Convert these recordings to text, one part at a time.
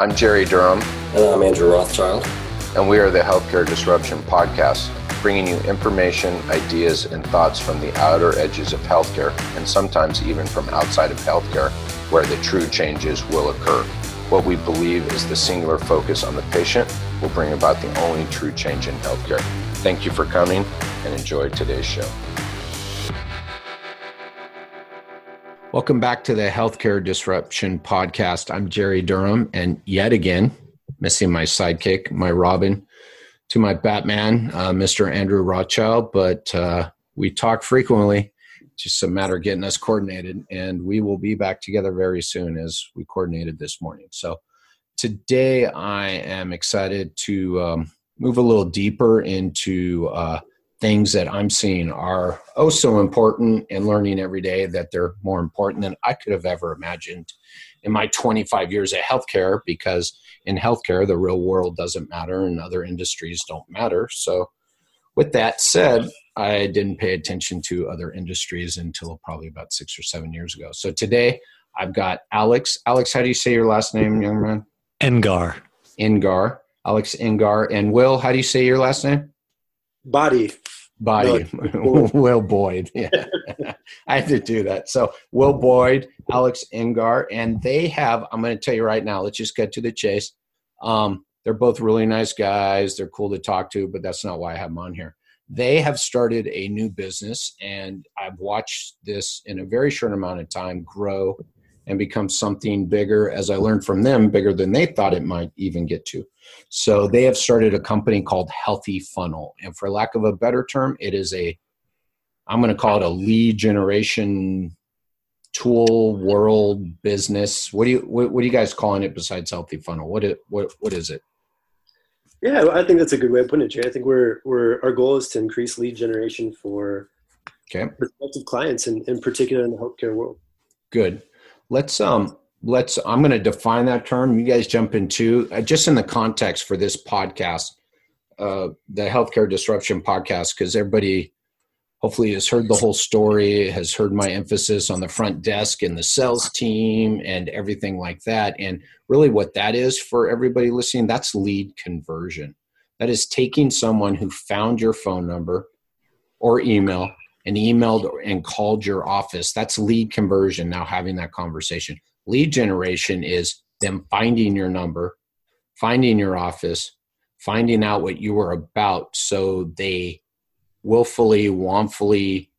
I'm Jerry Durham. And I'm Andrew Rothschild. And we are the Healthcare Disruption Podcast, bringing you information, ideas, and thoughts from the outer edges of healthcare, and sometimes even from outside of healthcare, where the true changes will occur. What we believe is the singular focus on the patient will bring about the only true change in healthcare. Thank you for coming and enjoy today's show. Welcome back to the Healthcare Disruption Podcast. I'm Jerry Durham, and yet again, missing my sidekick, my Robin, to my Batman, uh, Mr. Andrew Rothschild. But uh, we talk frequently, it's just a matter of getting us coordinated, and we will be back together very soon as we coordinated this morning. So today, I am excited to um, move a little deeper into. Uh, things that I'm seeing are oh so important and learning every day that they're more important than I could have ever imagined in my 25 years of healthcare because in healthcare the real world doesn't matter and other industries don't matter. So with that said, I didn't pay attention to other industries until probably about 6 or 7 years ago. So today I've got Alex. Alex, how do you say your last name, young man? Engar. Engar. Alex Engar. And Will, how do you say your last name? Body. Body. Will Boyd. Yeah. I had to do that. So Will Boyd, Alex Engar, and they have, I'm going to tell you right now, let's just get to the chase. Um, they're both really nice guys. They're cool to talk to, but that's not why I have them on here. They have started a new business, and I've watched this in a very short amount of time grow and become something bigger, as I learned from them, bigger than they thought it might even get to. So they have started a company called Healthy Funnel. And for lack of a better term, it is a, I'm going to call it a lead generation tool world business. What do you, what, what are you guys calling it besides Healthy Funnel? What, it, what, what is it? Yeah, I think that's a good way of putting it, Jay. I think we're, we're, our goal is to increase lead generation for okay. prospective clients and in particular in the healthcare world. Good. Let's um let's i'm going to define that term. You guys jump into uh, just in the context for this podcast uh, the healthcare disruption podcast because everybody hopefully has heard the whole story has heard my emphasis on the front desk and the sales team and everything like that. And really what that is for everybody listening that's lead conversion. That is taking someone who found your phone number or email and emailed and called your office. That's lead conversion now having that conversation Lead generation is them finding your number, finding your office, finding out what you were about so they willfully, wrongfully,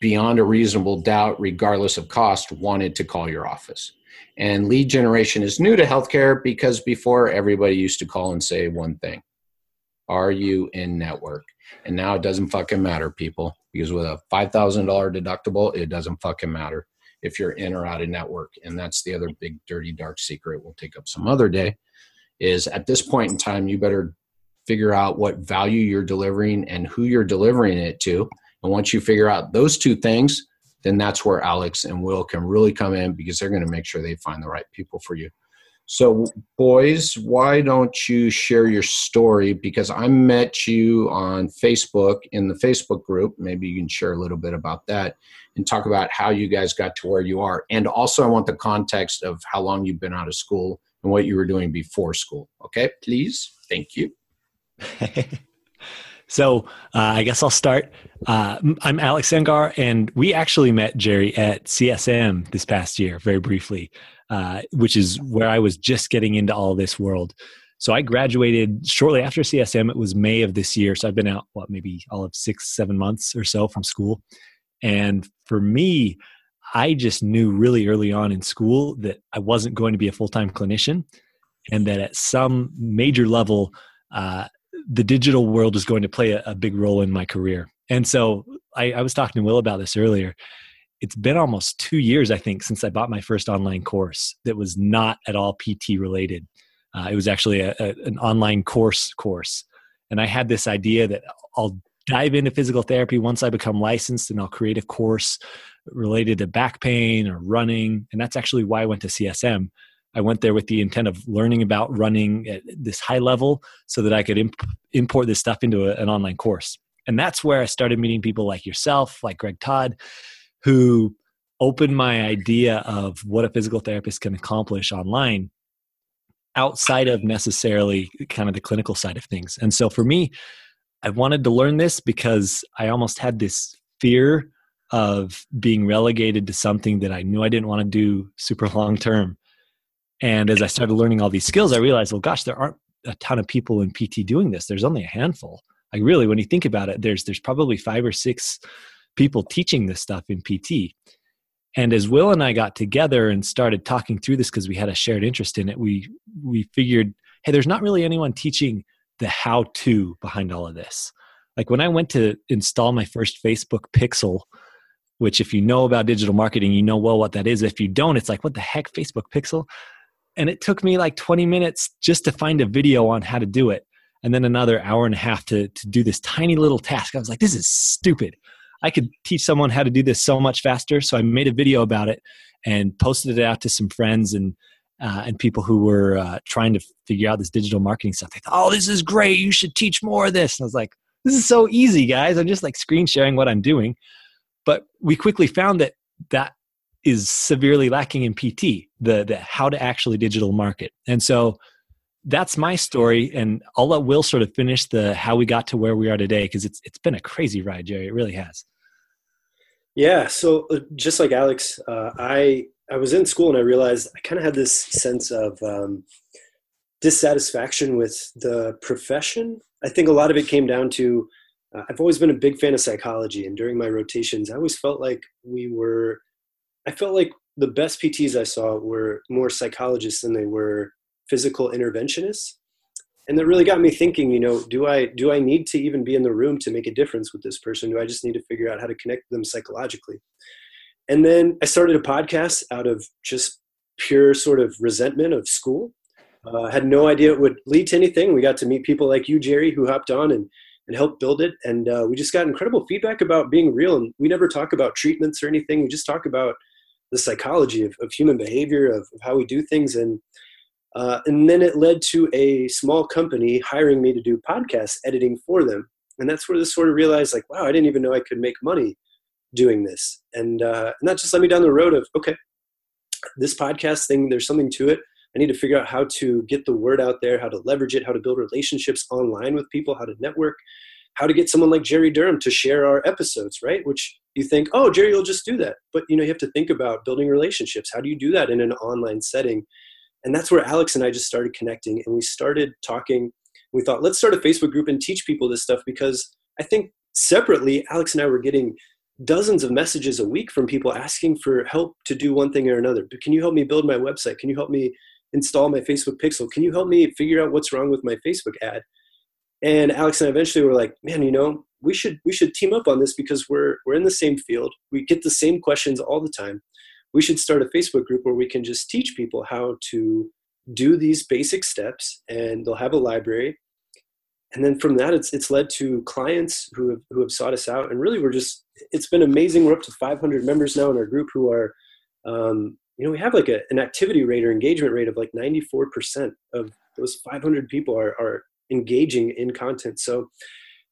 beyond a reasonable doubt, regardless of cost, wanted to call your office. And lead generation is new to healthcare because before everybody used to call and say one thing Are you in network? And now it doesn't fucking matter, people, because with a $5,000 deductible, it doesn't fucking matter if you're in or out of network. And that's the other big dirty dark secret we'll take up some other day is at this point in time you better figure out what value you're delivering and who you're delivering it to. And once you figure out those two things, then that's where Alex and Will can really come in because they're going to make sure they find the right people for you. So, boys, why don't you share your story? Because I met you on Facebook in the Facebook group. Maybe you can share a little bit about that and talk about how you guys got to where you are. And also, I want the context of how long you've been out of school and what you were doing before school. Okay, please. Thank you. so, uh, I guess I'll start. Uh, I'm Alex Engar, and we actually met Jerry at CSM this past year, very briefly. Uh, which is where I was just getting into all this world. So I graduated shortly after CSM. It was May of this year. So I've been out, what, maybe all of six, seven months or so from school. And for me, I just knew really early on in school that I wasn't going to be a full time clinician and that at some major level, uh, the digital world is going to play a, a, big role in my career. And so I, I was talking to Will about this earlier it's been almost two years, I think, since I bought my first online course that was not at all PT related. Uh, it was actually a, a, an online course course. And I had this idea that I'll dive into physical therapy once I become licensed and I'll create a course related to back pain or running. And that's actually why I went to CSM. I went there with the intent of learning about running at this high level so that I could imp- import this stuff into a, an online course. And that's where I started meeting people like yourself, like Greg Todd, who opened my idea of what a physical therapist can accomplish online outside of necessarily kind of the clinical side of things. And so for me, I wanted to learn this because I almost had this fear of being relegated to something that I knew I didn't want to do super long term. And as I started learning all these skills, I realized, well, gosh, there aren't a ton of people in PT doing this. There's only a handful. Like really, when you think about it, there's there's probably five or six people teaching this stuff in PT. And as Will and I got together and started talking through this because we had a shared interest in it, we we figured, hey, there's not really anyone teaching the how to behind all of this. Like when I went to install my first Facebook pixel, which if you know about digital marketing, you know well what that is. If you don't, it's like, what the heck, Facebook pixel? And it took me like 20 minutes just to find a video on how to do it. And then another hour and a half to, to do this tiny little task. I was like, this is stupid. I could teach someone how to do this so much faster. So I made a video about it and posted it out to some friends and uh, and people who were uh, trying to figure out this digital marketing stuff. They thought, "Oh, this is great! You should teach more of this." And I was like, "This is so easy, guys! I'm just like screen sharing what I'm doing." But we quickly found that that is severely lacking in PT, the the how to actually digital market. And so that's my story and I'll let Will sort of finish the how we got to where we are today because it's it's been a crazy ride, Jerry. It really has. Yeah. So uh, just like Alex, uh, I I was in school and I realized I kind of had this sense of um, dissatisfaction with the profession. I think a lot of it came down to uh, I've always been a big fan of psychology, and during my rotations, I always felt like we were. I felt like the best PTs I saw were more psychologists than they were physical interventionists and that really got me thinking you know do i do i need to even be in the room to make a difference with this person do i just need to figure out how to connect them psychologically and then i started a podcast out of just pure sort of resentment of school. Uh, had no idea it would lead to anything. We got to meet people like you jerry who hopped on and and helped build it. And uh, we just got incredible feedback about being real. And we never talk about treatments or anything. We just talk about the psychology of, of human behavior of, of how we do things. And uh, and then it led to a small company hiring me to do podcast editing for them. And that's where this sort of realized, like, wow, I didn't even know I could make money doing this. And, uh, and that just led me down the road of, okay, this podcast thing, there's something to it. I need to figure out how to get the word out there, how to leverage it, how to build relationships online with people, how to network, how to get someone like Jerry Durham to share our episodes, right? Which you think, oh, Jerry will just do that. But you know, you have to think about building relationships. How do you do that in an online setting? and that's where alex and i just started connecting and we started talking we thought let's start a facebook group and teach people this stuff because i think separately alex and i were getting dozens of messages a week from people asking for help to do one thing or another. Can you help me build my website? Can you help me install my facebook pixel? Can you help me figure out what's wrong with my facebook ad? And alex and i eventually were like man you know we should we should team up on this because we're we're in the same field. We get the same questions all the time. We should start a Facebook group where we can just teach people how to do these basic steps and they'll have a library. And then from that, it's, it's led to clients who have, who have sought us out. And really, we're just, it's been amazing. We're up to 500 members now in our group who are, um, you know, we have like a, an activity rate or engagement rate of like 94% of those 500 people are, are engaging in content. So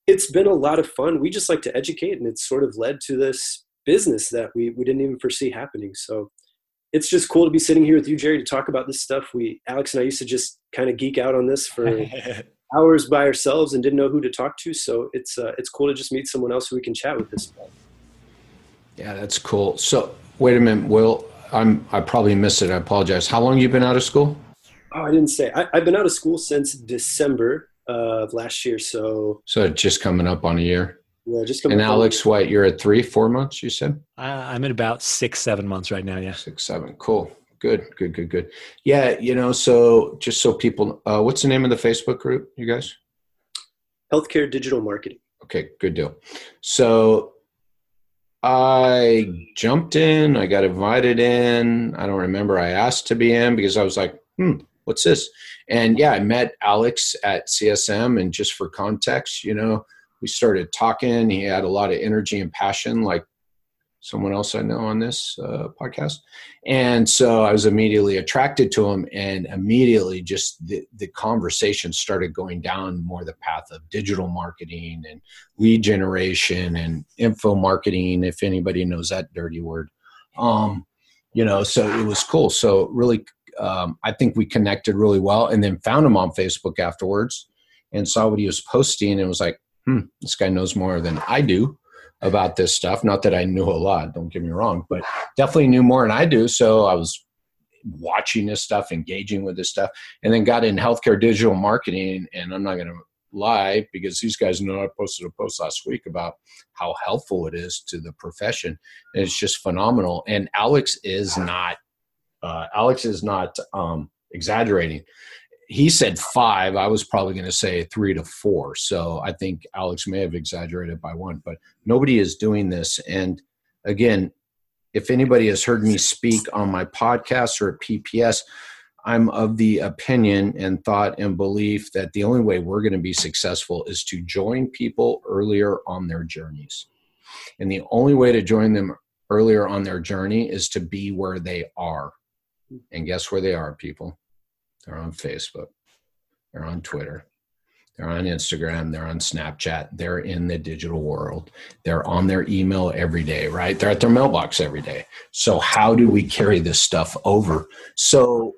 it's been a lot of fun. We just like to educate, and it's sort of led to this business that we, we didn't even foresee happening. So it's just cool to be sitting here with you, Jerry, to talk about this stuff. We, Alex and I used to just kind of geek out on this for hours by ourselves and didn't know who to talk to. So it's, uh, it's cool to just meet someone else who we can chat with this stuff. Yeah, that's cool. So wait a minute, Will, I'm, I probably missed it. I apologize. How long you been out of school? Oh, I didn't say. I, have been out of school since December of last year. So, so just coming up on a year. Yeah, just and Alex, White, you're at three, four months? You said uh, I'm at about six, seven months right now. Yeah, six, seven. Cool. Good, good, good, good. Yeah, you know, so just so people, uh, what's the name of the Facebook group, you guys? Healthcare Digital Marketing. Okay, good deal. So I jumped in. I got invited in. I don't remember. I asked to be in because I was like, hmm, what's this? And yeah, I met Alex at CSM. And just for context, you know, we started talking. He had a lot of energy and passion, like someone else I know on this uh, podcast. And so I was immediately attracted to him, and immediately just the, the conversation started going down more the path of digital marketing and lead generation and info marketing, if anybody knows that dirty word. Um, you know, so it was cool. So really um, I think we connected really well, and then found him on Facebook afterwards, and saw what he was posting, and was like, "Hmm, this guy knows more than I do about this stuff." Not that I knew a lot, don't get me wrong, but definitely knew more than I do. So I was watching this stuff, engaging with this stuff, and then got in healthcare digital marketing. And I'm not going to lie because these guys know I posted a post last week about how helpful it is to the profession. And it's just phenomenal. And Alex is not uh, Alex is not um, exaggerating. He said five. I was probably going to say three to four. So I think Alex may have exaggerated by one, but nobody is doing this. And again, if anybody has heard me speak on my podcast or at PPS, I'm of the opinion and thought and belief that the only way we're going to be successful is to join people earlier on their journeys. And the only way to join them earlier on their journey is to be where they are. And guess where they are, people? They're on Facebook, they're on Twitter, they're on Instagram, they're on Snapchat, they're in the digital world. They're on their email every day, right? They're at their mailbox every day. So, how do we carry this stuff over? So,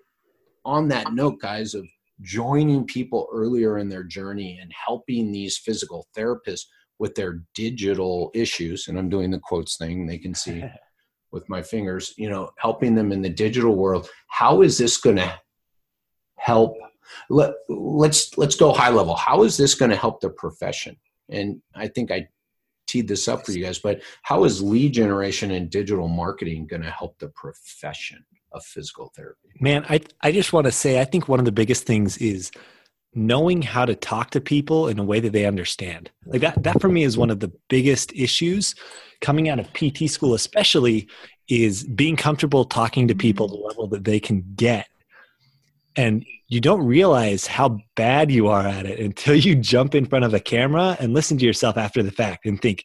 on that note, guys, of joining people earlier in their journey and helping these physical therapists with their digital issues, and I'm doing the quotes thing, they can see with my fingers, you know, helping them in the digital world. How is this going to help? Let, let's let's go high level. How is this going to help the profession? And I think I teed this up for you guys, but how is lead generation and digital marketing going to help the profession of physical therapy? Man, I I just want to say I think one of the biggest things is knowing how to talk to people in a way that they understand. Like that that for me is one of the biggest issues coming out of PT school especially is being comfortable talking to people the level that they can get. And you don't realize how bad you are at it until you jump in front of a camera and listen to yourself after the fact and think,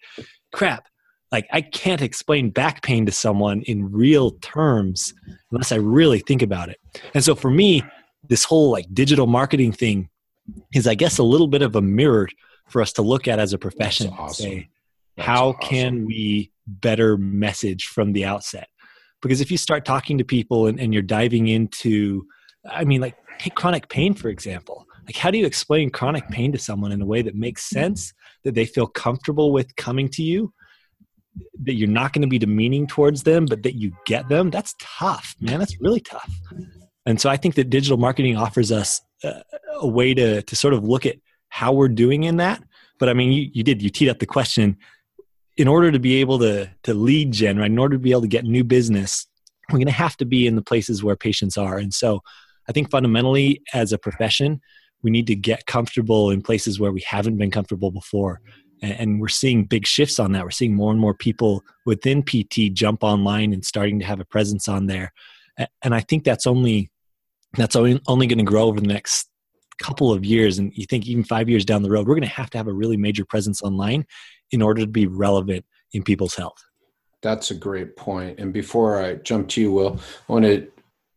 crap, like I can't explain back pain to someone in real terms unless I really think about it. And so for me, this whole like digital marketing thing is I guess a little bit of a mirror for us to look at as a profession awesome. and say, That's how awesome. can we better message from the outset? Because if you start talking to people and, and you're diving into, I mean, like chronic pain, for example. Like, how do you explain chronic pain to someone in a way that makes sense, that they feel comfortable with coming to you, that you're not going to be demeaning towards them, but that you get them? That's tough, man. That's really tough. And so I think that digital marketing offers us a, a way to, to sort of look at how we're doing in that. But I mean, you, you did, you teed up the question. In order to be able to, to lead gen, right, in order to be able to get new business, we're going to have to be in the places where patients are. And so I think fundamentally, as a profession, we need to get comfortable in places where we haven't been comfortable before. And, we're seeing big shifts on that. We're seeing more and more people within PT jump online and starting to have a presence on there. And I think that's only that's only going to grow over the next couple of years. And you think even five years down the road, we're going to have to have a really major presence online in order to be relevant in people's health. That's a great point. And before I jump to you, Will, I want to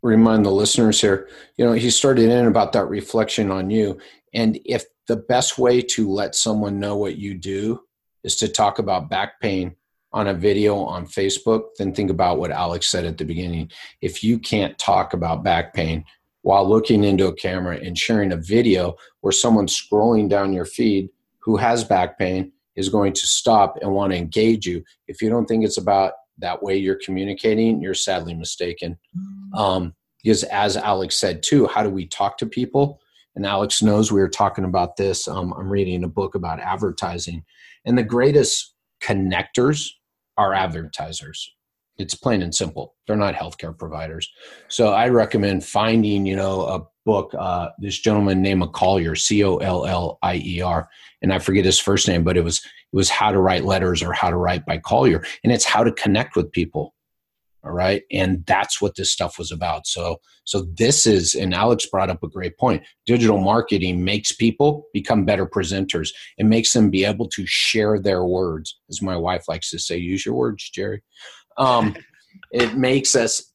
remind the listeners here, you know, he started in about that reflection on you. And if the best way to let someone know what you do is to talk about back pain on a video on Facebook, then think about what Alex said at the beginning. If you can't talk about back pain while looking into a camera and sharing a video where someone's scrolling down your feed who has back pain is going to stop and want to engage you. If you don't think it's about that way you're communicating, you're sadly mistaken. Um, because as Alex said too, how do we talk to people? And Alex knows we were talking about this. Um, I'm reading a book about advertising, and the greatest connectors are advertisers. It's plain and simple. They're not healthcare providers. So I recommend finding, you know, a book. Uh, this gentleman named Collier, C O L L I E R, and I forget his first name, but it was it was How to Write Letters or How to Write by Collier, and it's how to connect with people. All right, and that's what this stuff was about. So so this is, and Alex brought up a great point. Digital marketing makes people become better presenters. It makes them be able to share their words, as my wife likes to say. Use your words, Jerry. Um, it makes us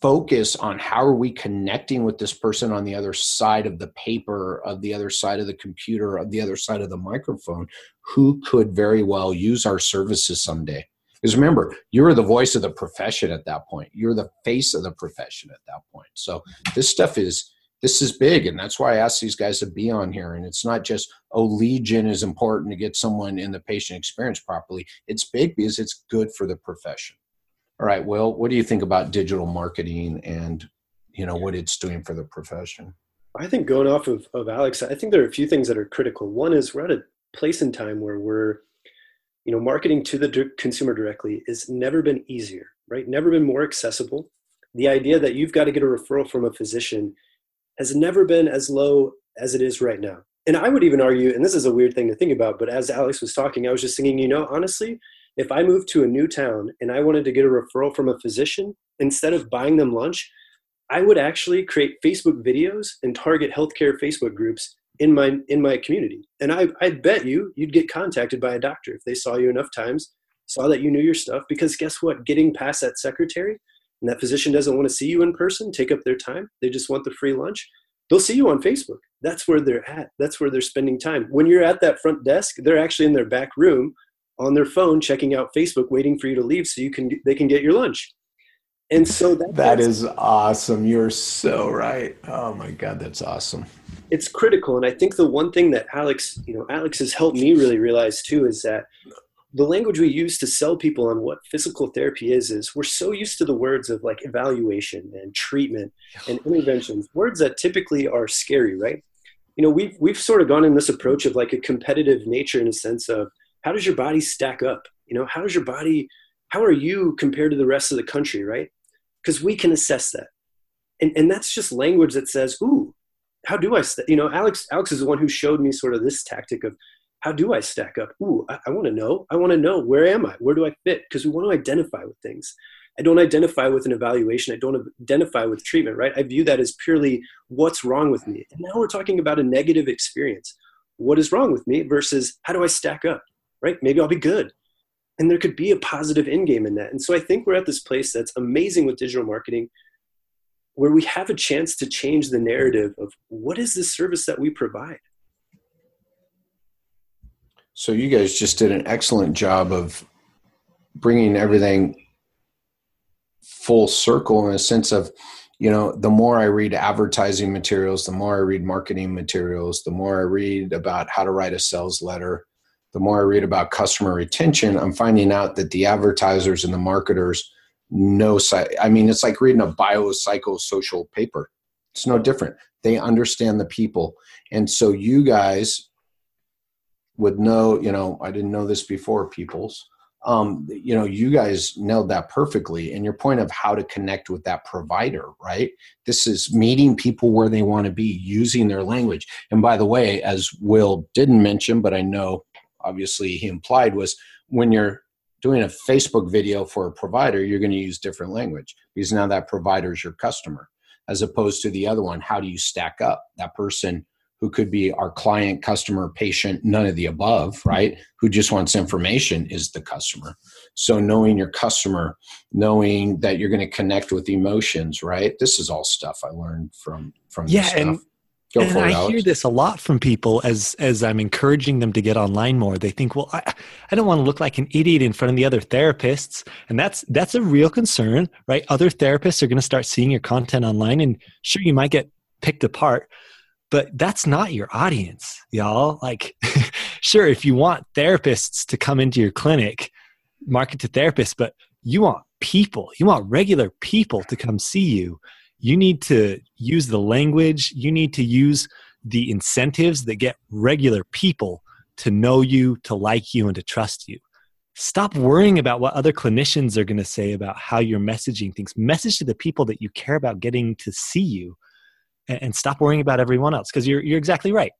focus on how are we connecting with this person on the other side of the paper, of the other side of the computer, of the other side of the microphone, who could very well use our services someday. Because remember, you're the voice of the profession at that point. You're the face of the profession at that point. So this stuff is this is big, and that's why I asked these guys to be on here. And it's not just oh, lead gen is important to get someone in the patient experience properly. It's big because it's good for the profession. All right, well what do you think about digital marketing and you know what it's doing for the profession? I think going off of, of Alex, I think there are a few things that are critical. One is we're at a place in time where we're, you know, marketing to the consumer directly has never been easier, right? Never been more accessible. The idea that you've got to get a referral from a physician has never been as low as it is right now. And I would even argue, and this is a weird thing to think about, but as Alex was talking, I was just thinking, you know, honestly, if I moved to a new town and I wanted to get a referral from a physician, instead of buying them lunch, I would actually create Facebook videos and target healthcare Facebook groups in my in my community. And I I bet you you'd get contacted by a doctor if they saw you enough times, saw that you knew your stuff. Because guess what? Getting past that secretary and that physician doesn't want to see you in person, take up their time. They just want the free lunch. They'll see you on Facebook. That's where they're at. That's where they're spending time. When you're at that front desk, they're actually in their back room on their phone checking out Facebook, waiting for you to leave so you can they can get your lunch. And so that, that is awesome. You're so right. Oh my God, that's awesome. It's critical. And I think the one thing that Alex, you know, Alex has helped me really realize too is that the language we use to sell people on what physical therapy is is we're so used to the words of like evaluation and treatment and interventions, words that typically are scary, right? You know, we've we've sort of gone in this approach of like a competitive nature in a sense of how does your body stack up? You know, how does your body how are you compared to the rest of the country, right? Because we can assess that. And, and that's just language that says, ooh, how do I, st-? you know, Alex, Alex is the one who showed me sort of this tactic of how do I stack up? Ooh, I, I want to know. I want to know where am I? Where do I fit? Because we want to identify with things. I don't identify with an evaluation. I don't identify with treatment, right? I view that as purely what's wrong with me. And now we're talking about a negative experience. What is wrong with me versus how do I stack up, right? Maybe I'll be good and there could be a positive end game in that and so i think we're at this place that's amazing with digital marketing where we have a chance to change the narrative of what is this service that we provide so you guys just did an excellent job of bringing everything full circle in a sense of you know the more i read advertising materials the more i read marketing materials the more i read about how to write a sales letter the more I read about customer retention, I'm finding out that the advertisers and the marketers know. I mean, it's like reading a biopsychosocial paper. It's no different. They understand the people, and so you guys would know. You know, I didn't know this before. People's, um, you know, you guys nailed that perfectly. And your point of how to connect with that provider, right? This is meeting people where they want to be, using their language. And by the way, as Will didn't mention, but I know obviously he implied was when you're doing a Facebook video for a provider, you're going to use different language because now that provider is your customer, as opposed to the other one. How do you stack up that person who could be our client, customer, patient, none of the above, right? Who just wants information is the customer. So knowing your customer, knowing that you're going to connect with emotions, right? This is all stuff I learned from from yeah, and Go and I hear this a lot from people as as I'm encouraging them to get online more. They think, well, I, I don't want to look like an idiot in front of the other therapists, and that's that's a real concern, right? Other therapists are going to start seeing your content online, and sure, you might get picked apart, but that's not your audience, y'all. Like, sure, if you want therapists to come into your clinic, market to therapists, but you want people, you want regular people to come see you you need to use the language you need to use the incentives that get regular people to know you to like you and to trust you. Stop worrying about what other clinicians are going to say about how you're messaging things message to the people that you care about getting to see you and, and stop worrying about everyone else because you're, you're exactly right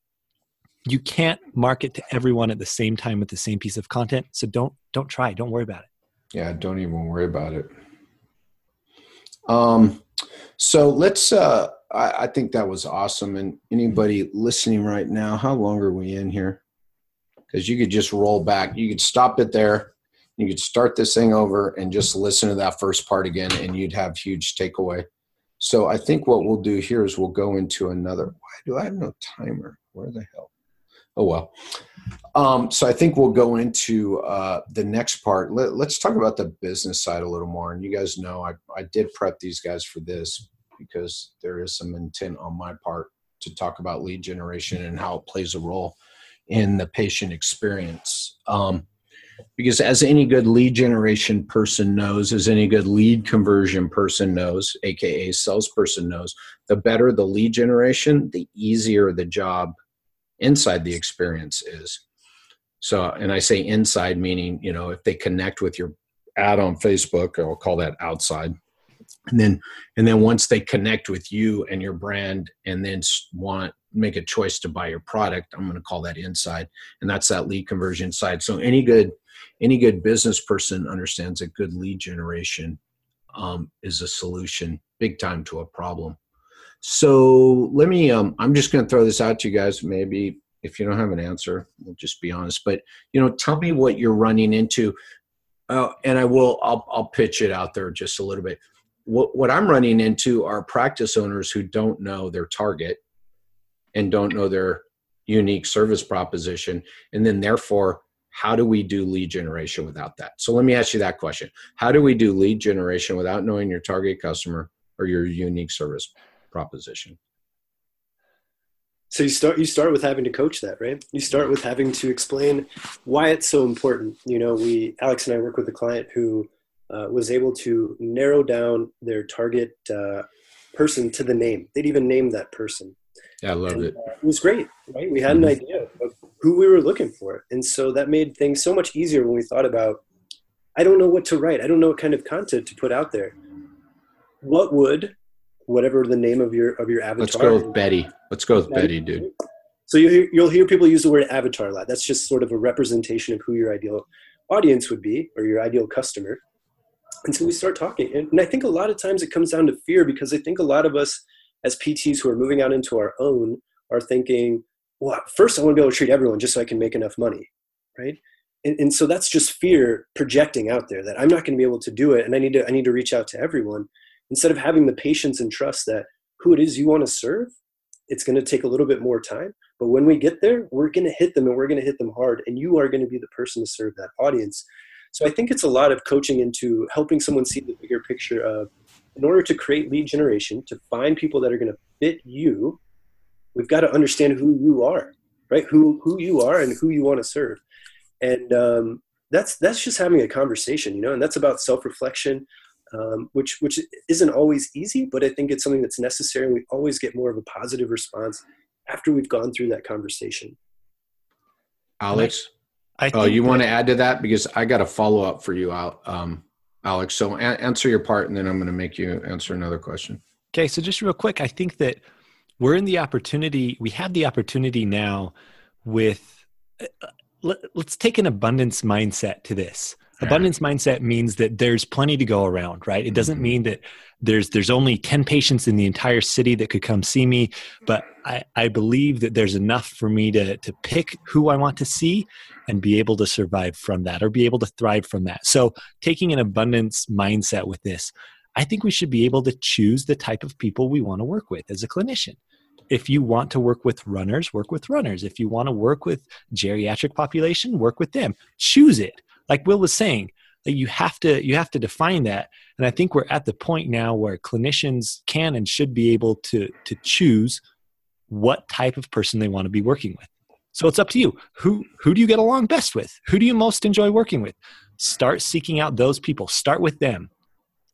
you can't market to everyone at the same time with the same piece of content so don't don't try don't worry about it yeah don't even worry about it um so let's. Uh, I, I think that was awesome. And anybody listening right now, how long are we in here? Because you could just roll back. You could stop it there. You could start this thing over and just listen to that first part again, and you'd have huge takeaway. So I think what we'll do here is we'll go into another. Why do I have no timer? Where the hell? Oh well. Um, so I think we'll go into uh, the next part. Let, us talk about the business side a little more. And you guys know I, I did prep these guys for this because there is some intent on my part to talk about lead generation and how it plays a role in the patient experience. Um, because as any good lead generation person knows, as any good lead conversion person knows, aka salesperson knows, the better the lead generation, the easier the job inside the experience is. So, and I say inside meaning, you know, if they connect with your ad on Facebook, I'll call that outside. And then, and then once they connect with you and your brand, and then want make a choice to buy your product, I'm going to call that inside, and that's that lead conversion side. So, any good any good business person understands that good lead generation um, is a solution big time to a problem. So let me um, i'm just going to throw this out to you guys. Maybe if you don't have an answer we'll just be honest. But you know tell me what you're running into. Uh, and i will I'll, I'll pitch it out there just a little bit. What, what i'm running into are practice owners who don't know their target and don't know their unique service proposition. And then therefore how do we do lead generation without that? So let me ask you that question. How do we do lead generation without knowing your target customer or your unique service proposition? So you start you start with having to coach that, right? You start with having to explain why it's so important. You know, we Alex and I work with a client who uh, was able to narrow down their target uh, person to the name. They'd even name that person. Yeah, I loved and, it. Uh, it was great, right? We had mm-hmm. an idea who we were looking for. And so that made things so much easier when we thought about, I don't know what to write. I don't know what kind of content to put out there. What would, whatever the name of your of your avatar. Let's go with Betty. Let's go with Betty, Betty dude. So you hear, you'll hear people use the word avatar a lot. That's just sort of a representation of who your ideal audience would be or your ideal customer. And so we start talking. And I think a lot of times it comes down to fear because I think a lot of us as PTs who are moving out into our own are thinking, well, first I want to be able to treat everyone just so I can make enough money, right? And, and so that's just fear projecting out there that I'm not going to be able to do it, and I need to I need to reach out to everyone instead of having the patience and trust that who it is you want to serve. It's going to take a little bit more time, but when we get there, we're going to hit them and we're going to hit them hard, and you are going to be the person to serve that audience. So I think it's a lot of coaching into helping someone see the bigger picture of in order to create lead generation, to find people that are going to fit you we've got to understand who you are right? Who who you are and who you want to serve. And um, that's that's just having a conversation you know and that's about self-reflection um, which which isn't always easy but i think it's something that's necessary and we always get more of a positive response after we've gone through that conversation. Alex? I oh you want to add to that? Because i got a follow-up for you um, alex. So a- answer your part and then i'm going to make you answer another question. Okay so just real quick i think that we're in the opportunity we have the opportunity now with uh, let, us take an abundance mindset to this. Abundance mindset means that there's plenty to go around right? It doesn't mm-hmm. mean that there's there's only 10 patients in the entire city that could come see me but i i believe that there's enough for me to to pick who i want to see and be able to survive from that or be able to thrive from that. So taking an abundance mindset with this I think we should be able to choose the type of people we want to work with as a clinician. If you want to work with runners, work with runners. If you want to work with geriatric population, work with them. Choose it. Like Will was saying, that you have to you have to define that. And I think we're at the point now where clinicians can and should be able to to choose what type of person they want to be working with. So it's up to you. Who who do you get along best with? Who do you most enjoy working with? Start seeking out those people. Start with them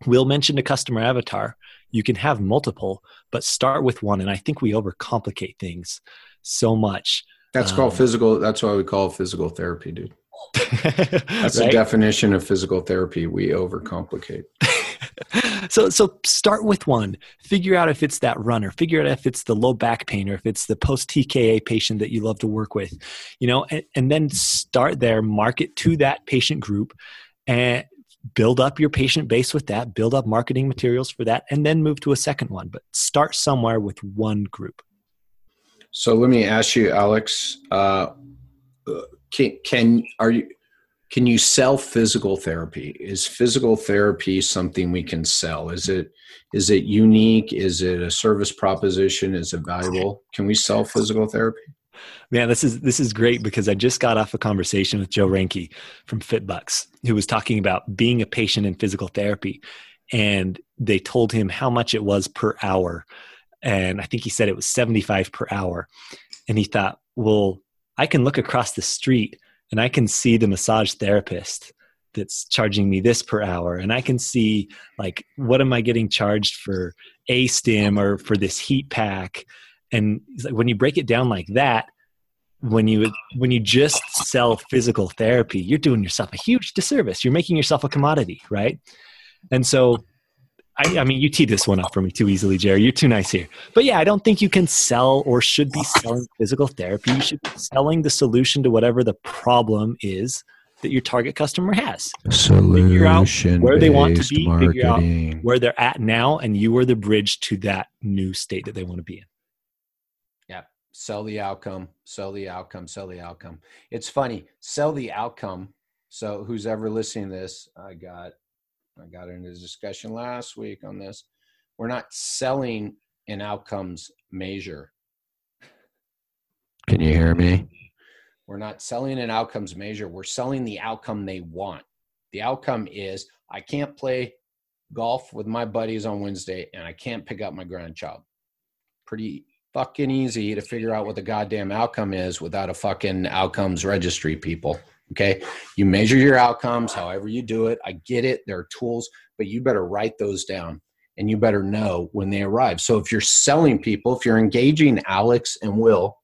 Will mentioned a customer avatar. You can have multiple, but start with one. And I think we overcomplicate things so much. That's um, called physical. That's why we call it physical therapy, dude. That's right? the definition of physical therapy. We overcomplicate. so so start with one. Figure out if it's that runner. Figure out if it's the low back pain or if it's the post TKA patient that you love to work with. You know, and, and then start there. Market to that patient group, and build up your patient base with that, build up marketing materials for that, and then move to a second one. But start somewhere with one group. So let me ask you, Alex. Uh, can, can are you can you sell physical therapy? Is physical therapy something we can sell? Is it is it unique? Is it a service proposition? Is it valuable? Can we sell physical therapy? Man, this is this is great because I just got off a conversation with Joe Reinke from FitBUCS, who was talking about being a patient in physical therapy, and they told him how much it was per hour, and I think he said it was seventy five per hour, and he thought, well, I can look across the street and I can see the massage therapist that's charging me this per hour. And i can see like what am i getting charged for a stim or for this heat pack and like when you break it down like that when you when you just sell physical therapy you're doing yourself a huge disservice you're making yourself a commodity right and so I, I mean you teed this one up for me too easily jerry you're too nice here but yeah i don't think you can sell or should be selling physical therapy you should be selling the solution to whatever the problem is that your target customer has. Solution where they want to be, marketing. figure out where they're at now, and you are the bridge to that new state that they want to be in. Sell the outcome, sell the outcome, sell the outcome. It's funny, sell the outcome. So who's ever listening to this, I got I got into a discussion last week on this. We're not selling an outcomes measure. Can you hear me? We're not selling an outcomes measure. We're selling the outcome they want. The outcome is I can't play golf with my buddies on Wednesday and I can't pick up my grandchild. Pretty fucking easy to figure out what the goddamn outcome is without a fucking outcomes registry, people. Okay. You measure your outcomes however you do it. I get it. There are tools, but you better write those down and you better know when they arrive. So if you're selling people, if you're engaging Alex and Will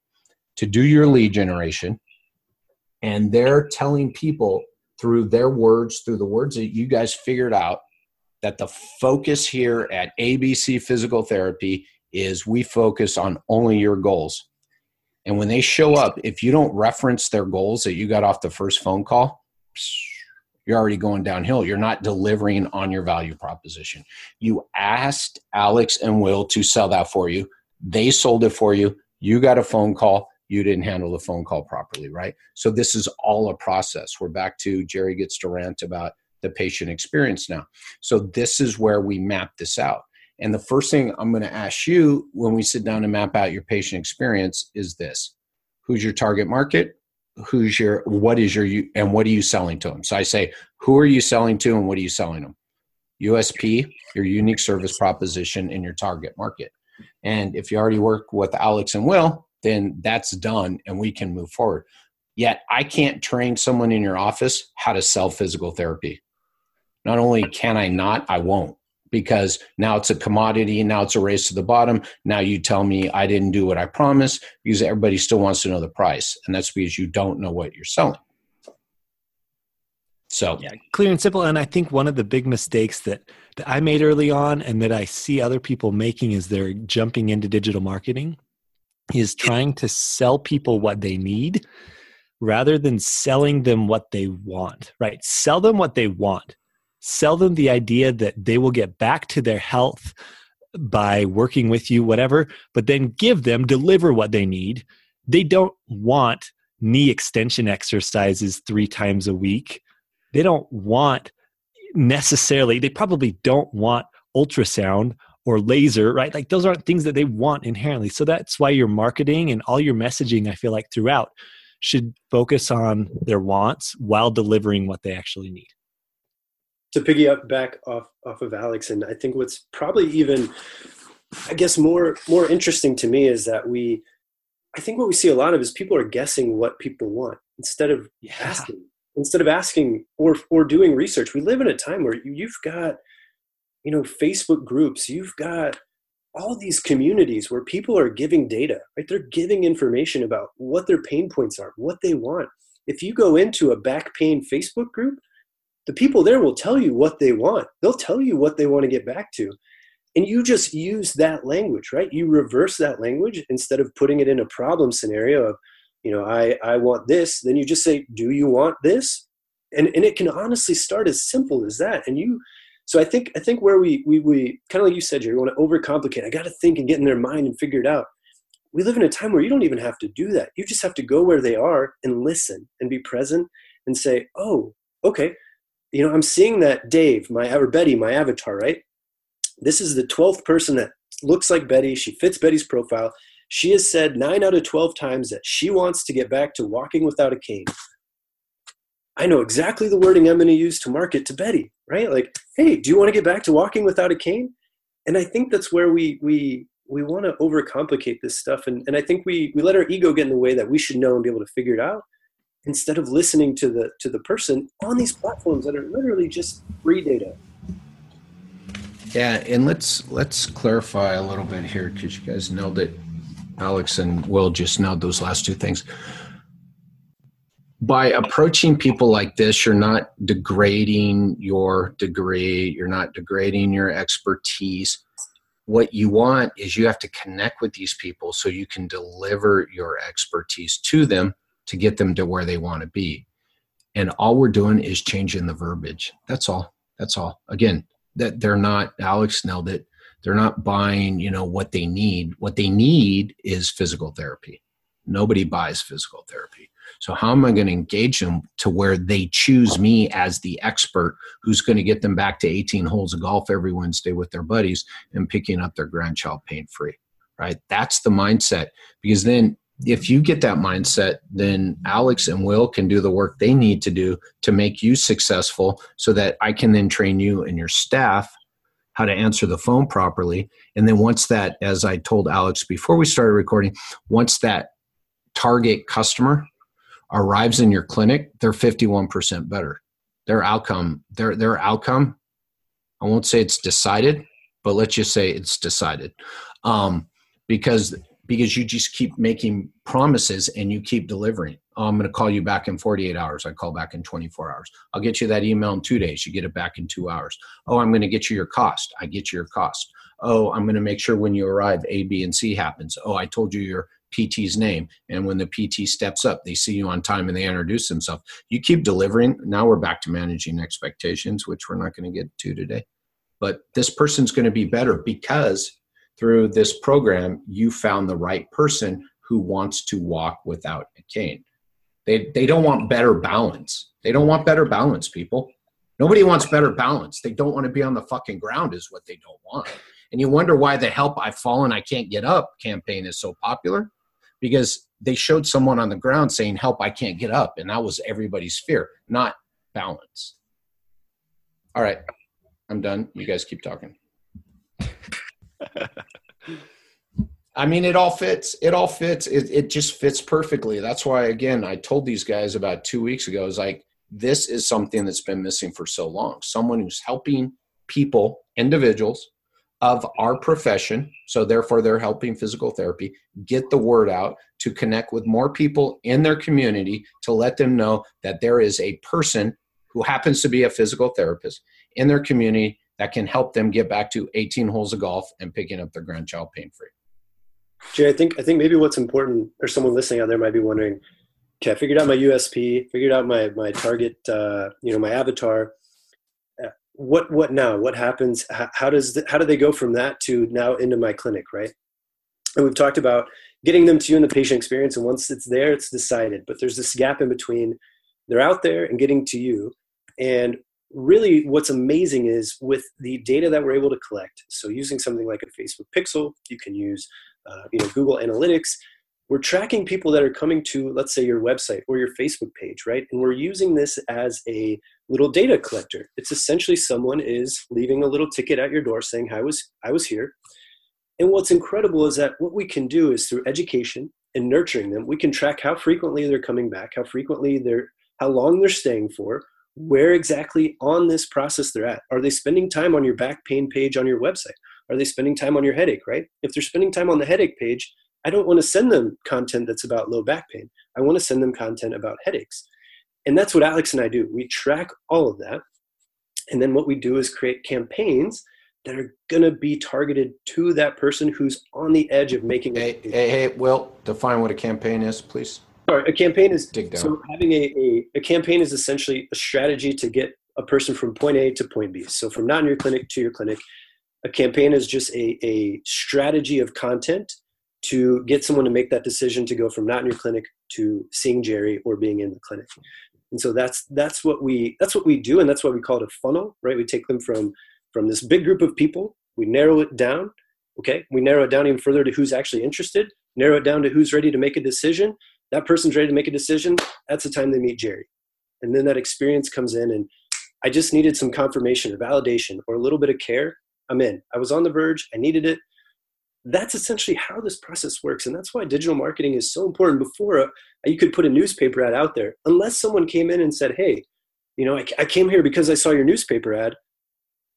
to do your lead generation, and they're telling people through their words through the words that you guys figured out that the focus here at abc physical therapy is we focus on only your goals and when they show up if you don't reference their goals that you got off the first phone call you're already going downhill you're not delivering on your value proposition you asked alex and will to sell that for you they sold it for you you got a phone call you didn't handle the phone call properly, right? So this is all a process. We're back to Jerry gets to rant about the patient experience now. So this is where we map this out. And the first thing I'm going to ask you when we sit down and map out your patient experience is this. Who's your target market? Who's your what is your and what are you selling to them? So I say, who are you selling to and what are you selling them? USP, your unique service proposition in your target market. And if you already work with Alex and Will, then that's done and we can move forward. Yet I can't train someone in your office how to sell physical therapy. Not only can I not, I won't because now it's a commodity. Now it's a race to the bottom. Now you tell me I didn't do what I promised because everybody still wants to know the price. And that's because you don't know what you're selling. So, yeah, clear and simple. And I think one of the big mistakes that, that I made early on and that I see other people making is they're jumping into digital marketing is trying to sell people what they need rather than selling them what they want, right? Sell them what they want. Sell them the idea that they will get back to their health by working with you, whatever, but then give them, deliver what they need. They don't want knee extension exercises three times a week. They don't want necessarily, they probably don't want ultrasound or laser, right? Like those aren't things that they want inherently. So that's why your marketing and all your messaging, I feel like throughout, should focus on their wants while delivering what they actually need. To piggy up back off off of Alex, and I think what's probably even, I guess, more more interesting to me is that we, I think what we see a lot of is people are guessing what people want instead of yeah. asking, instead of asking or or doing research. We live in a time where you've got you know facebook groups you've got all these communities where people are giving data right they're giving information about what their pain points are what they want if you go into a back pain facebook group the people there will tell you what they want. They'll tell you what they want to get back to. And you just use that language right? You reverse that language instead of putting it in a problem scenario of you know i i want this. Then you just say do you want this? And and it can honestly start as simple as that. And you so I think I think where we we, we kind of like you said, we want to overcomplicate. I got to think and get in their mind and figure it out. We live in a time where you don't even have to do that. You just have to go where they are and listen and be present and say, "Oh, okay, you know, I'm seeing that Dave, my or Betty, my avatar, right? This is the twelfth person that looks like Betty. She fits Betty's profile. She has said nine out of 12 times that she wants to get back to walking without a cane. I know exactly the wording I'm going to use to market to Betty, right? Like, hey, do you want to get back to walking without a cane? And I think that's where we we we want to overcomplicate this stuff, and and I think we we let our ego get in the way that we should know and be able to figure it out, instead of listening to the to the person on these platforms that are literally just free data. Yeah, and let's let's clarify a little bit here because you guys nailed it. Alex and Will just nailed those last two things by approaching people like this, you're not degrading your degree, you're not degrading your expertise. What you want is you have to connect with these people so you can deliver your expertise to them to get them to where they want to be. And all we're doing is changing the verbiage. That's all. That's all. Again, that they're not Alex nailed it. They're not buying, you know, what they need. What they need is physical therapy. Nobody buys physical therapy so, how am I going to engage them to where they choose me as the expert who's going to get them back to 18 holes of golf every Wednesday with their buddies and picking up their grandchild pain free? Right? That's the mindset. Because then, if you get that mindset, then Alex and Will can do the work they need to do to make you successful so that I can then train you and your staff how to answer the phone properly. And then once that, as I told Alex before we started recording, once that target customer arrives in your clinic, they're 51% better. Their outcome, their their outcome, I won't say it's decided, but let's just say it's decided. Um, because because you just keep making promises and you keep delivering. Oh, I'm going to call you back in 48 hours. I call back in 24 hours. I'll get you that email in two days. You get it back in two hours. Oh, I'm going to get you your cost. I get you your cost. Oh, I'm going to make sure when you arrive, A, B, and C happens. Oh, I told you your PT's name. And when the PT steps up, they see you on time and they introduce themselves. You keep delivering. Now we're back to managing expectations, which we're not going to get to today. But this person's going to be better because through this program, you found the right person who wants to walk without a cane. They, they don't want better balance. They don't want better balance, people. Nobody wants better balance. They don't want to be on the fucking ground, is what they don't want. And you wonder why the Help I've Fallen, I Can't Get Up campaign is so popular because they showed someone on the ground saying, Help, I can't get up. And that was everybody's fear, not balance. All right, I'm done. You guys keep talking. I mean, it all fits. It all fits. It, it just fits perfectly. That's why, again, I told these guys about two weeks ago, is like, this is something that's been missing for so long. Someone who's helping people, individuals, of our profession, so therefore they're helping physical therapy, get the word out to connect with more people in their community to let them know that there is a person who happens to be a physical therapist in their community that can help them get back to 18 holes of golf and picking up their grandchild pain free. Jay, I think I think maybe what's important, or someone listening out there might be wondering, okay, I figured out my USP, figured out my my target, uh, you know, my avatar. What what now? What happens? How, how does the, how do they go from that to now into my clinic right? And we've talked about getting them to you in the patient experience and once it's there it's decided. But there's this gap in between. They're out there and getting to you and really what's amazing is with the data that we're able to collect so using something like a facebook pixel you can use uh, you know google analytics we're tracking people that are coming to let's say your website or your facebook page right? And we're using this as a little data collector. It's essentially someone is leaving a little ticket at your door saying i was i was here. And what's incredible is that what we can do is through education and nurturing them we can track how frequently they're coming back how frequently they're how long they're staying for where exactly on this process they're at are they spending time on your back pain page on your website are they spending time on your headache right if they're spending time on the headache page I don't want to send them content that's about low back pain. I want to send them content about headaches. And that's what Alex and I do. We track all of that. And then what we do is create campaigns that are going to be targeted to that person who's on the edge of making hey, hey, hey, Will, define what a campaign is, please. All right, a campaign is so having a, a, a campaign is essentially a strategy to get a person from point A to point B. So from not in your clinic to your clinic. A campaign is just a, a strategy of content to get someone to make that decision to go from not in your clinic to seeing Jerry or being in the clinic. And so that's that's what we that's what we do, and that's why we call it a funnel, right? We take them from from this big group of people, we narrow it down. Okay, we narrow it down even further to who's actually interested. narrow it down to who's ready to make a decision. That person's ready to make a decision. That's the time they meet Jerry. And then that experience comes in, and I just needed some confirmation or validation or a little bit of care. I'm in. I was on the verge. I needed it. That's essentially how this process works. And that's why digital marketing is so important. Before, uh, you could put a newspaper ad out there, unless someone came in and said, Hey, you know, I, I came here because I saw your newspaper ad.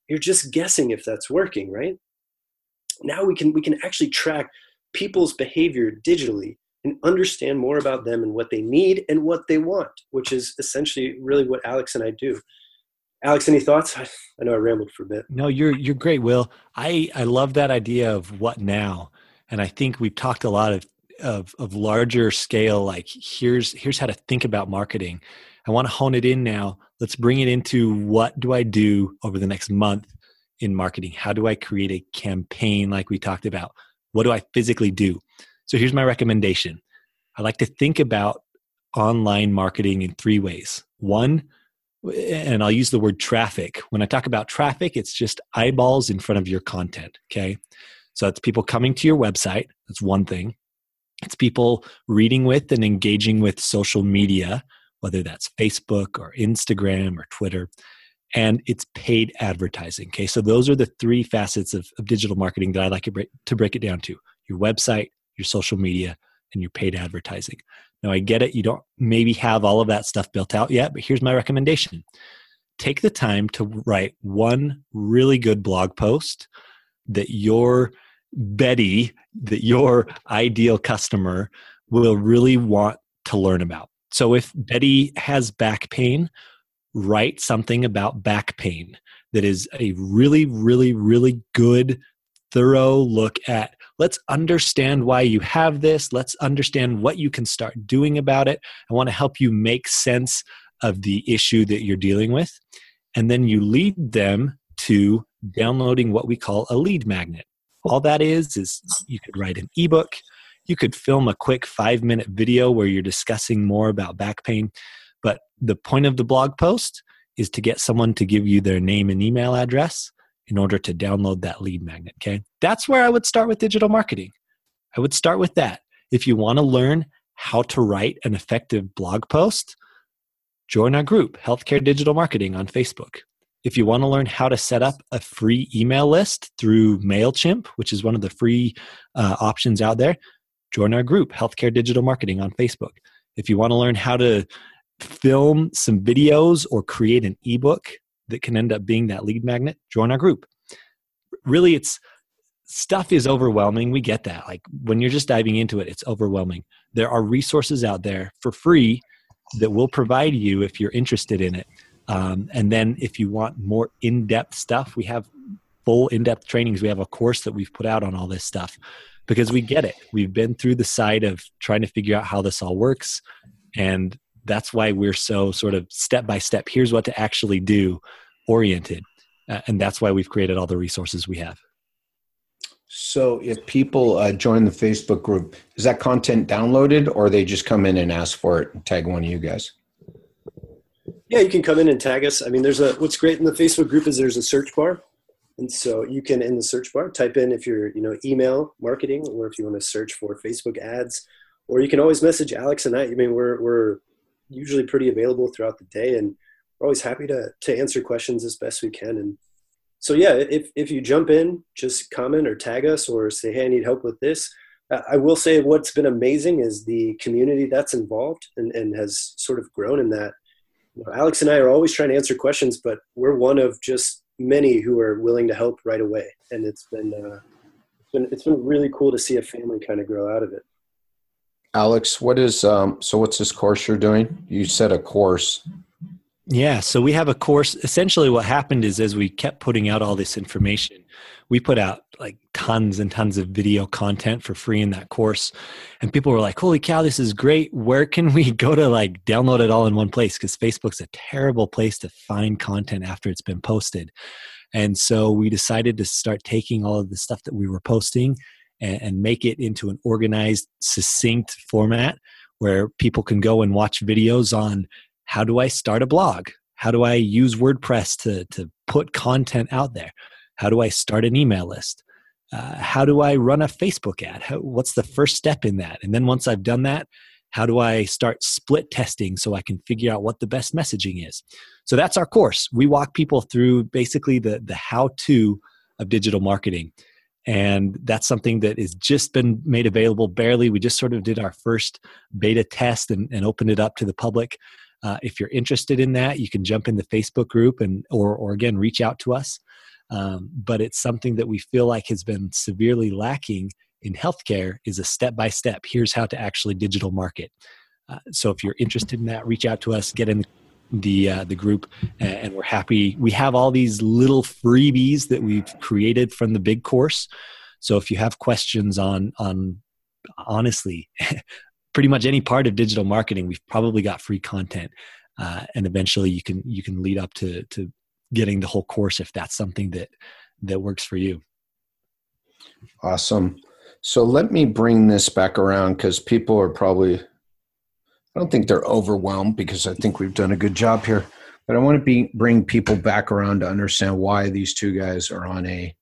You're just guessing if that's working, right? Now we can we can actually track people's behavior digitally and understand more about them and what they need and what they want, which is essentially really what Alex and I do. Alex, any thoughts? I, know I rambled for a bit. No, you're you're great, Will. I I love that idea of what now, and I think we've talked a lot of of of larger scale. Like here's here's how to think about marketing. I want to hone it in now. Let's bring it into what do I do over the next month in marketing? How do I create a campaign like we talked about? What do I physically do? So here's my recommendation. I like to think about online marketing in three ways. One, and I'll use the word traffic. When I talk about traffic, it's just eyeballs in front of your content. Okay. So it's people coming to your website. That's one thing. It's people reading with and engaging with social media, whether that's Facebook or Instagram or Twitter. And it's paid advertising. Okay. So those are the three facets of, of digital marketing that I like to break, to break it down to your website, your social media, and your paid advertising. Now, I get it. You don't maybe have all of that stuff built out yet, but here's my recommendation take the time to write one really good blog post that your Betty, that your ideal customer will really want to learn about. So if Betty has back pain, write something about back pain that is a really, really, really good, thorough look at Let's understand why you have this. Let's understand what you can start doing about it. I want to help you make sense of the issue that you're dealing with. And then you lead them to downloading what we call a lead magnet. All that is, is you could write an ebook, you could film a quick five minute video where you're discussing more about back pain. But the point of the blog post is to get someone to give you their name and email address in order to download that lead magnet. Okay. That's where I would start with digital marketing. I would start with that. If you want to learn how to write an effective blog post, join our group, Healthcare Digital Marketing, on Facebook. If you want to learn how to set up a free email list through MailChimp, which is one of the free uh, options out there, join our group, Healthcare Digital Marketing, on Facebook. If you want to learn how to film some videos or create an ebook that can end up being that lead magnet, join our group. Really, it's stuff is overwhelming. We get that. Like when you're just diving into it, it's overwhelming. There are resources out there for free that will provide you if you're interested in it. Um, and then if you want more in depth stuff, we have full in depth trainings. We have a course that we've put out on all this stuff because we get it. We've been through the side of trying to figure out how this all works. And that's why we're so sort of step by step here's what to actually do oriented uh, and that's why we've created all the resources we have. So if people uh, join the facebook group is that content downloaded or they just come in and ask for it and tag one of you guys? Yeah you can come in and tag us. I mean there's a what's great in the facebook group is there's a search bar. And so you can in the search bar type in if you're you know email marketing or if you want to search for facebook ads or you can always message alex and i i mean we're we're usually pretty available throughout the day and we're always happy to to answer questions as best we can. And so yeah if if you jump in just comment or tag us or say hey i need help with this. I will say what's been amazing is the community that's involved and, and has sort of grown in that. You know, alex and i are always trying to answer questions but we're one of just many who are willing to help right away. And it's been uh, it's been it's been really cool to see a family kind of grow out of it Alex, what is um, so? What's this course you're doing? You said a course. Yeah, so we have a course. Essentially, what happened is as we kept putting out all this information, we put out like tons and tons of video content for free in that course. And people were like, holy cow, this is great. Where can we go to like download it all in one place? Because Facebook's a terrible place to find content after it's been posted. And so we decided to start taking all of the stuff that we were posting and, and make it into an organized, succinct format where people can go and watch videos on how do I start a blog? How do I use WordPress to, to put content out there? How do I start an email list? uh, how do I run a Facebook ad? How, what's the first step in that? And then once I've done that, how do I start split testing so I can figure out what the best messaging is? So that's our course. We walk people through basically the, the how to of digital marketing. And that's something that has just been made available barely. We just sort of did our first beta test and, and opened it up to the public. Uh, if you're interested in that, you can jump in the Facebook group and or, or again reach out to us. Um, but it's something that we feel like has been severely lacking in healthcare is a step by step. Here's how to actually digital market. Uh, so if you're interested in that, reach out to us. Get in the uh, the group, and we're happy. We have all these little freebies that we've created from the big course. So if you have questions on on honestly, pretty much any part of digital marketing, we've probably got free content, uh, and eventually you can you can lead up to to getting the whole course if that's something that that works for you. Awesome. So let me bring this back around because people are probably, I don't think they're overwhelmed because I think we've done a good job here. But I want to be, bring people back around to understand why these two guys are on a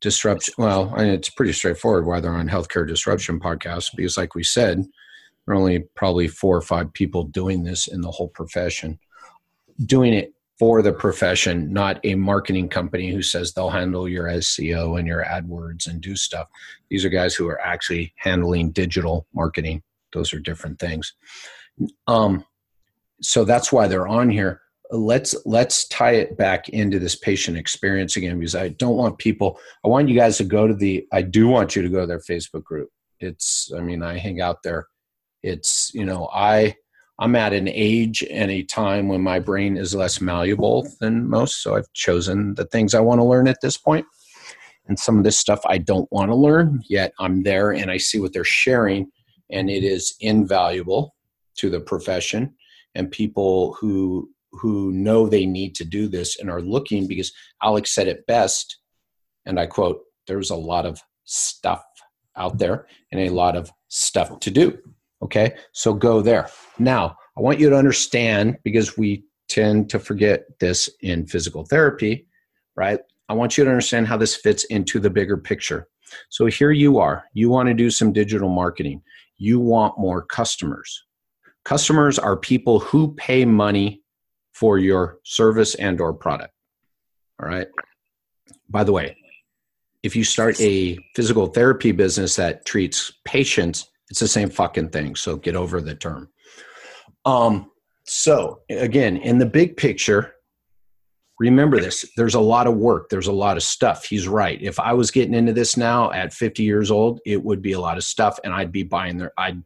disruption. Well, it's pretty straightforward why they're on healthcare disruption podcast because, like we said, there are only probably four or five people doing this in the whole profession, doing it for the profession, not a marketing company who says they'll handle your SEO and your AdWords and do stuff. These are guys who are actually handling digital marketing. Those are different things. Um, so that's why they're on here. Let's let's tie it back into this patient experience again because I don't want people. I want you guys to go to the. I do want you to go to their Facebook group. It's. I mean, I hang out there. It's. You know, I I'm at an age and a time when my brain is less malleable than most. So I've chosen the things I want to learn at this point. And some of this stuff I don't want to learn, yet I'm there and I see what they're sharing, and it is invaluable to the profession and people who who know they need to do this and are looking because Alex said it best, and I quote, there's a lot of stuff out there and a lot of stuff to do. Okay, so go there. Now, I want you to understand because we tend to forget this in physical therapy, right? I want you to understand how this fits into the bigger picture. So here you are. You want to do some digital marketing. You want more customers. Customers are people who pay money for your service and or product. All right? By the way, if you start a physical therapy business that treats patients, it's the same fucking thing. So get over the term. Um, so again, in the big picture, remember this there's a lot of work there's a lot of stuff he's right if i was getting into this now at 50 years old it would be a lot of stuff and i'd be buying their i'd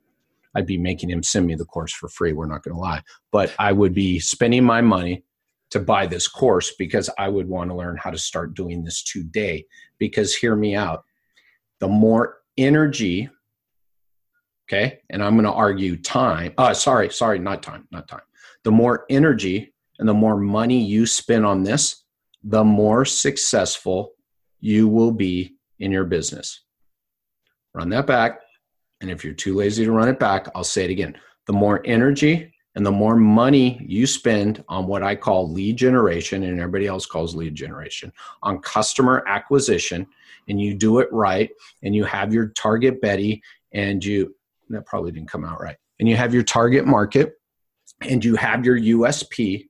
i'd be making him send me the course for free we're not going to lie but i would be spending my money to buy this course because i would want to learn how to start doing this today because hear me out the more energy Okay. And I'm going to argue time. Uh, sorry, sorry, not time, not time. The more energy and the more money you spend on this, the more successful you will be in your business. Run that back. And if you're too lazy to run it back, I'll say it again. The more energy and the more money you spend on what I call lead generation, and everybody else calls lead generation, on customer acquisition, and you do it right, and you have your target Betty, and you that probably didn't come out right. And you have your target market and you have your USP,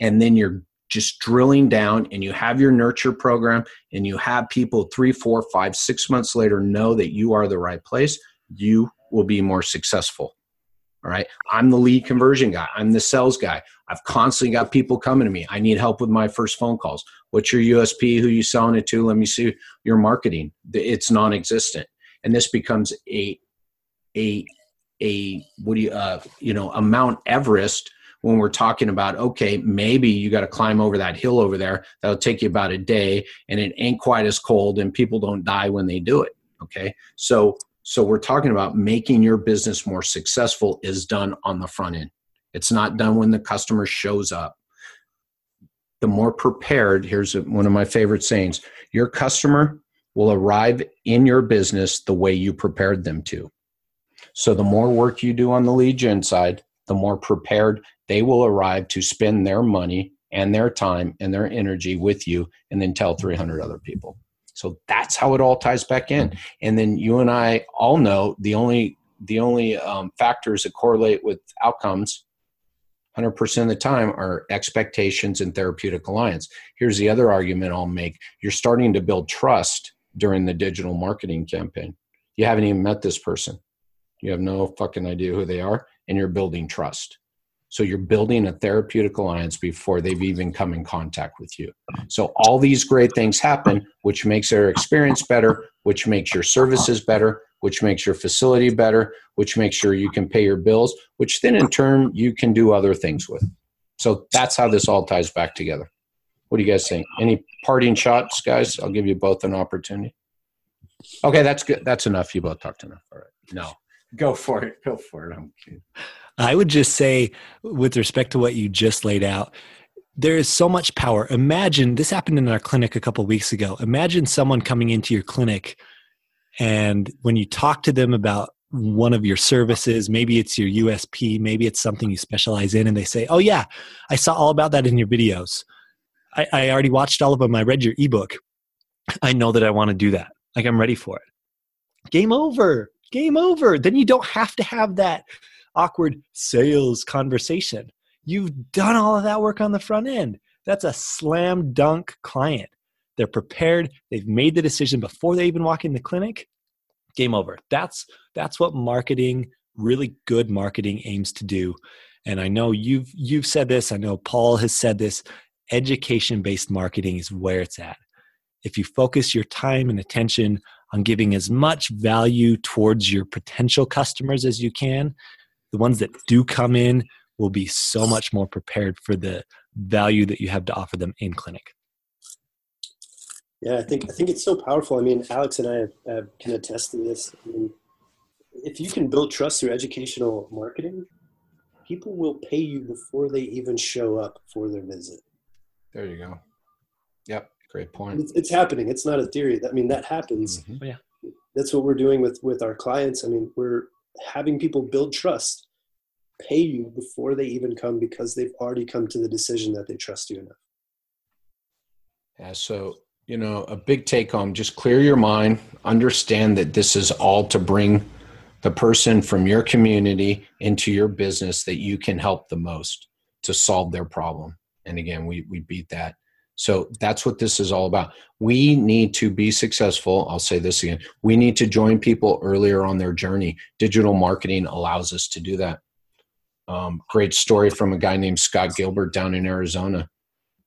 and then you're just drilling down and you have your nurture program and you have people three, four, five, six months later know that you are the right place, you will be more successful. All right. I'm the lead conversion guy. I'm the sales guy. I've constantly got people coming to me. I need help with my first phone calls. What's your USP? Who you selling it to? Let me see your marketing. It's non-existent. And this becomes a a a what do you uh, you know a Mount Everest when we're talking about okay maybe you got to climb over that hill over there that'll take you about a day and it ain't quite as cold and people don't die when they do it okay so so we're talking about making your business more successful is done on the front end. It's not done when the customer shows up. The more prepared here's one of my favorite sayings your customer will arrive in your business the way you prepared them to. So the more work you do on the lead gen side, the more prepared they will arrive to spend their money and their time and their energy with you and then tell 300 other people. So that's how it all ties back in. And then you and I all know the only the only um, factors that correlate with outcomes 100% of the time are expectations and therapeutic alliance. Here's the other argument I'll make. You're starting to build trust during the digital marketing campaign. You haven't even met this person. You have no fucking idea who they are and you're building trust. So you're building a therapeutic alliance before they've even come in contact with you. So all these great things happen, which makes their experience better, which makes your services better, which makes your facility better, which makes sure you can pay your bills, which then in turn you can do other things with. So that's how this all ties back together. What do you guys think? Any parting shots, guys? I'll give you both an opportunity. Okay, that's good. That's enough. You both talked enough. All right. No, go for it. Go for it. I'm kidding. I would just say, with respect to what you just laid out, there is so much power. Imagine this happened in our clinic a couple weeks ago. Imagine someone coming into your clinic, and when you talk to them about one of your services, maybe it's your USP, maybe it's something you specialize in, and they say, Oh, yeah, I saw all about that in your videos. I, I already watched all of them. I read your ebook. I know that I want to do that. Like, I'm ready for it. Game over. Game over. Then you don't have to have that awkward sales conversation. You've done all of that work on the front end. That's a slam dunk client. They're prepared. They've made the decision before they even walk in the clinic. Game over. That's that's what marketing, really good marketing aims to do. And I know you've you've said this, I know Paul has said this, education-based marketing is where it's at. If you focus your time and attention on giving as much value towards your potential customers as you can, the ones that do come in will be so much more prepared for the value that you have to offer them in clinic. Yeah, I think I think it's so powerful. I mean, Alex and I have, have can attest to this. I mean, if you can build trust through educational marketing, people will pay you before they even show up for their visit. There you go. Yep, great point. It's, it's happening. It's not a theory. I mean, that happens. Mm-hmm. Yeah, that's what we're doing with with our clients. I mean, we're having people build trust, pay you before they even come because they've already come to the decision that they trust you enough. Yeah, so you know, a big take home, just clear your mind, understand that this is all to bring the person from your community into your business that you can help the most to solve their problem. And again, we we beat that. So that's what this is all about. We need to be successful. I'll say this again. We need to join people earlier on their journey. Digital marketing allows us to do that. Um, great story from a guy named Scott Gilbert down in Arizona.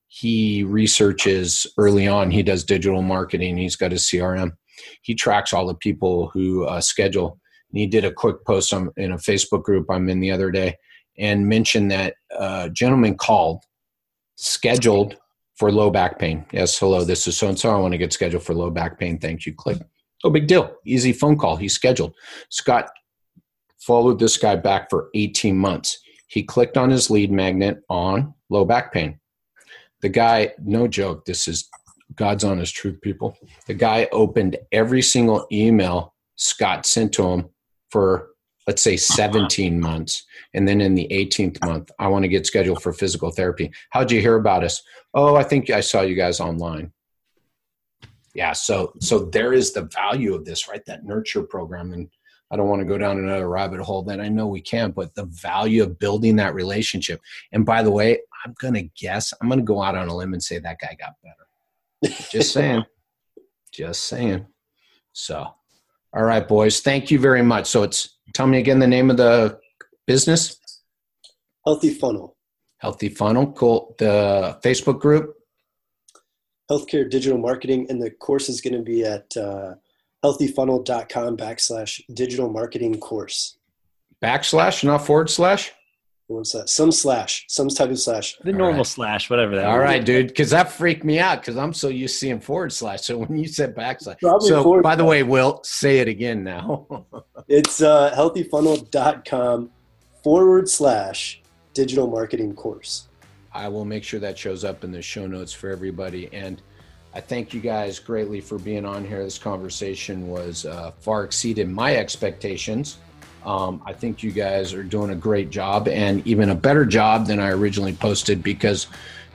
He researches early on, he does digital marketing, he's got a CRM. He tracks all the people who uh, schedule. And he did a quick post on, in a Facebook group I'm in the other day and mentioned that a gentleman called, scheduled for low back pain. Yes, hello, this is so and so. I want to get scheduled for low back pain. Thank you. Click. No big deal. Easy phone call. He's scheduled. Scott followed this guy back for 18 months. He clicked on his lead magnet on low back pain. The guy, no joke, this is God's honest truth, people. The guy opened every single email Scott sent to him for, let's say, 17 months. And then in the 18th month, I want to get scheduled for physical therapy. How'd you hear about us? Oh, I think I saw you guys online. Yeah, so so there is the value of this, right? That nurture program. And I don't want to go down another rabbit hole that I know we can, but the value of building that relationship. And by the way, I'm going to guess, I'm going to go out on a limb and say that guy got better. Just saying. Just saying. So, all right, boys. Thank you very much. So it's, tell me again the name of the business? Healthy Funnel. Healthy Funnel. Cool. The Facebook group? Healthcare Digital Marketing. And the course is going to be at uh, healthyfunnel.com backslash digital marketing course. Backslash, not forward slash? What's that? Some slash, some type of slash. The normal right. slash, whatever that. All right, dude, because that freaked me out because I'm so used to seeing forward slash. So when you said backslash, Probably so by the way, Will, say it again now. it's uh, healthyfunnel.com forward slash digital marketing course. I will make sure that shows up in the show notes for everybody. And I thank you guys greatly for being on here. This conversation was uh, far exceeded my expectations. Um, I think you guys are doing a great job and even a better job than I originally posted because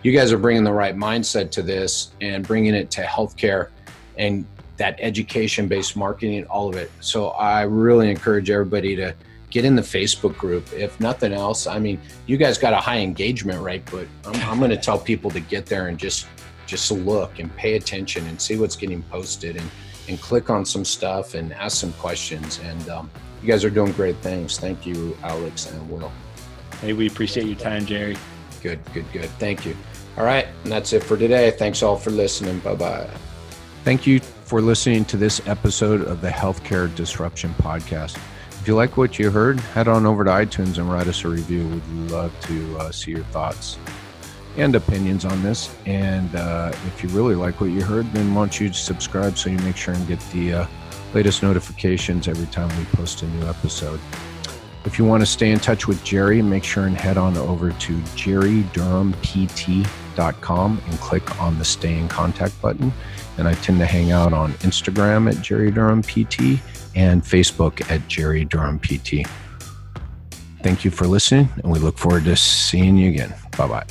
you guys are bringing the right mindset to this and bringing it to healthcare. and that education based marketing, all of it. So I really encourage everybody to get in the Facebook group. If nothing else, I mean, you guys got a high engagement rate, but I'm, I'm going to tell people to get there and just just look and pay attention and see what's getting posted and and click on some stuff and ask some questions. And um, you guys are doing great things. Thank you, Alex and Will. Hey, we appreciate your time, Jerry. Good, good, good. Thank you. All right, and that's it for today. Thanks all for listening. Bye bye. Thank you for listening to this episode of the Healthcare Disruption Podcast. If you like what you heard, head on over to iTunes and write us a review. We'd love to uh, see your thoughts and opinions on this. And uh, if you really like what you heard, then why don't you subscribe so you make sure and get the uh, latest notifications every time we post a new episode. If you want to stay in touch with Jerry, make sure and head on over to jerrydurhampt.com and click on the Stay in Contact button. And I tend to hang out on Instagram at Jerry Durham PT and Facebook at Jerry Durham PT. Thank you for listening, and we look forward to seeing you again. Bye bye.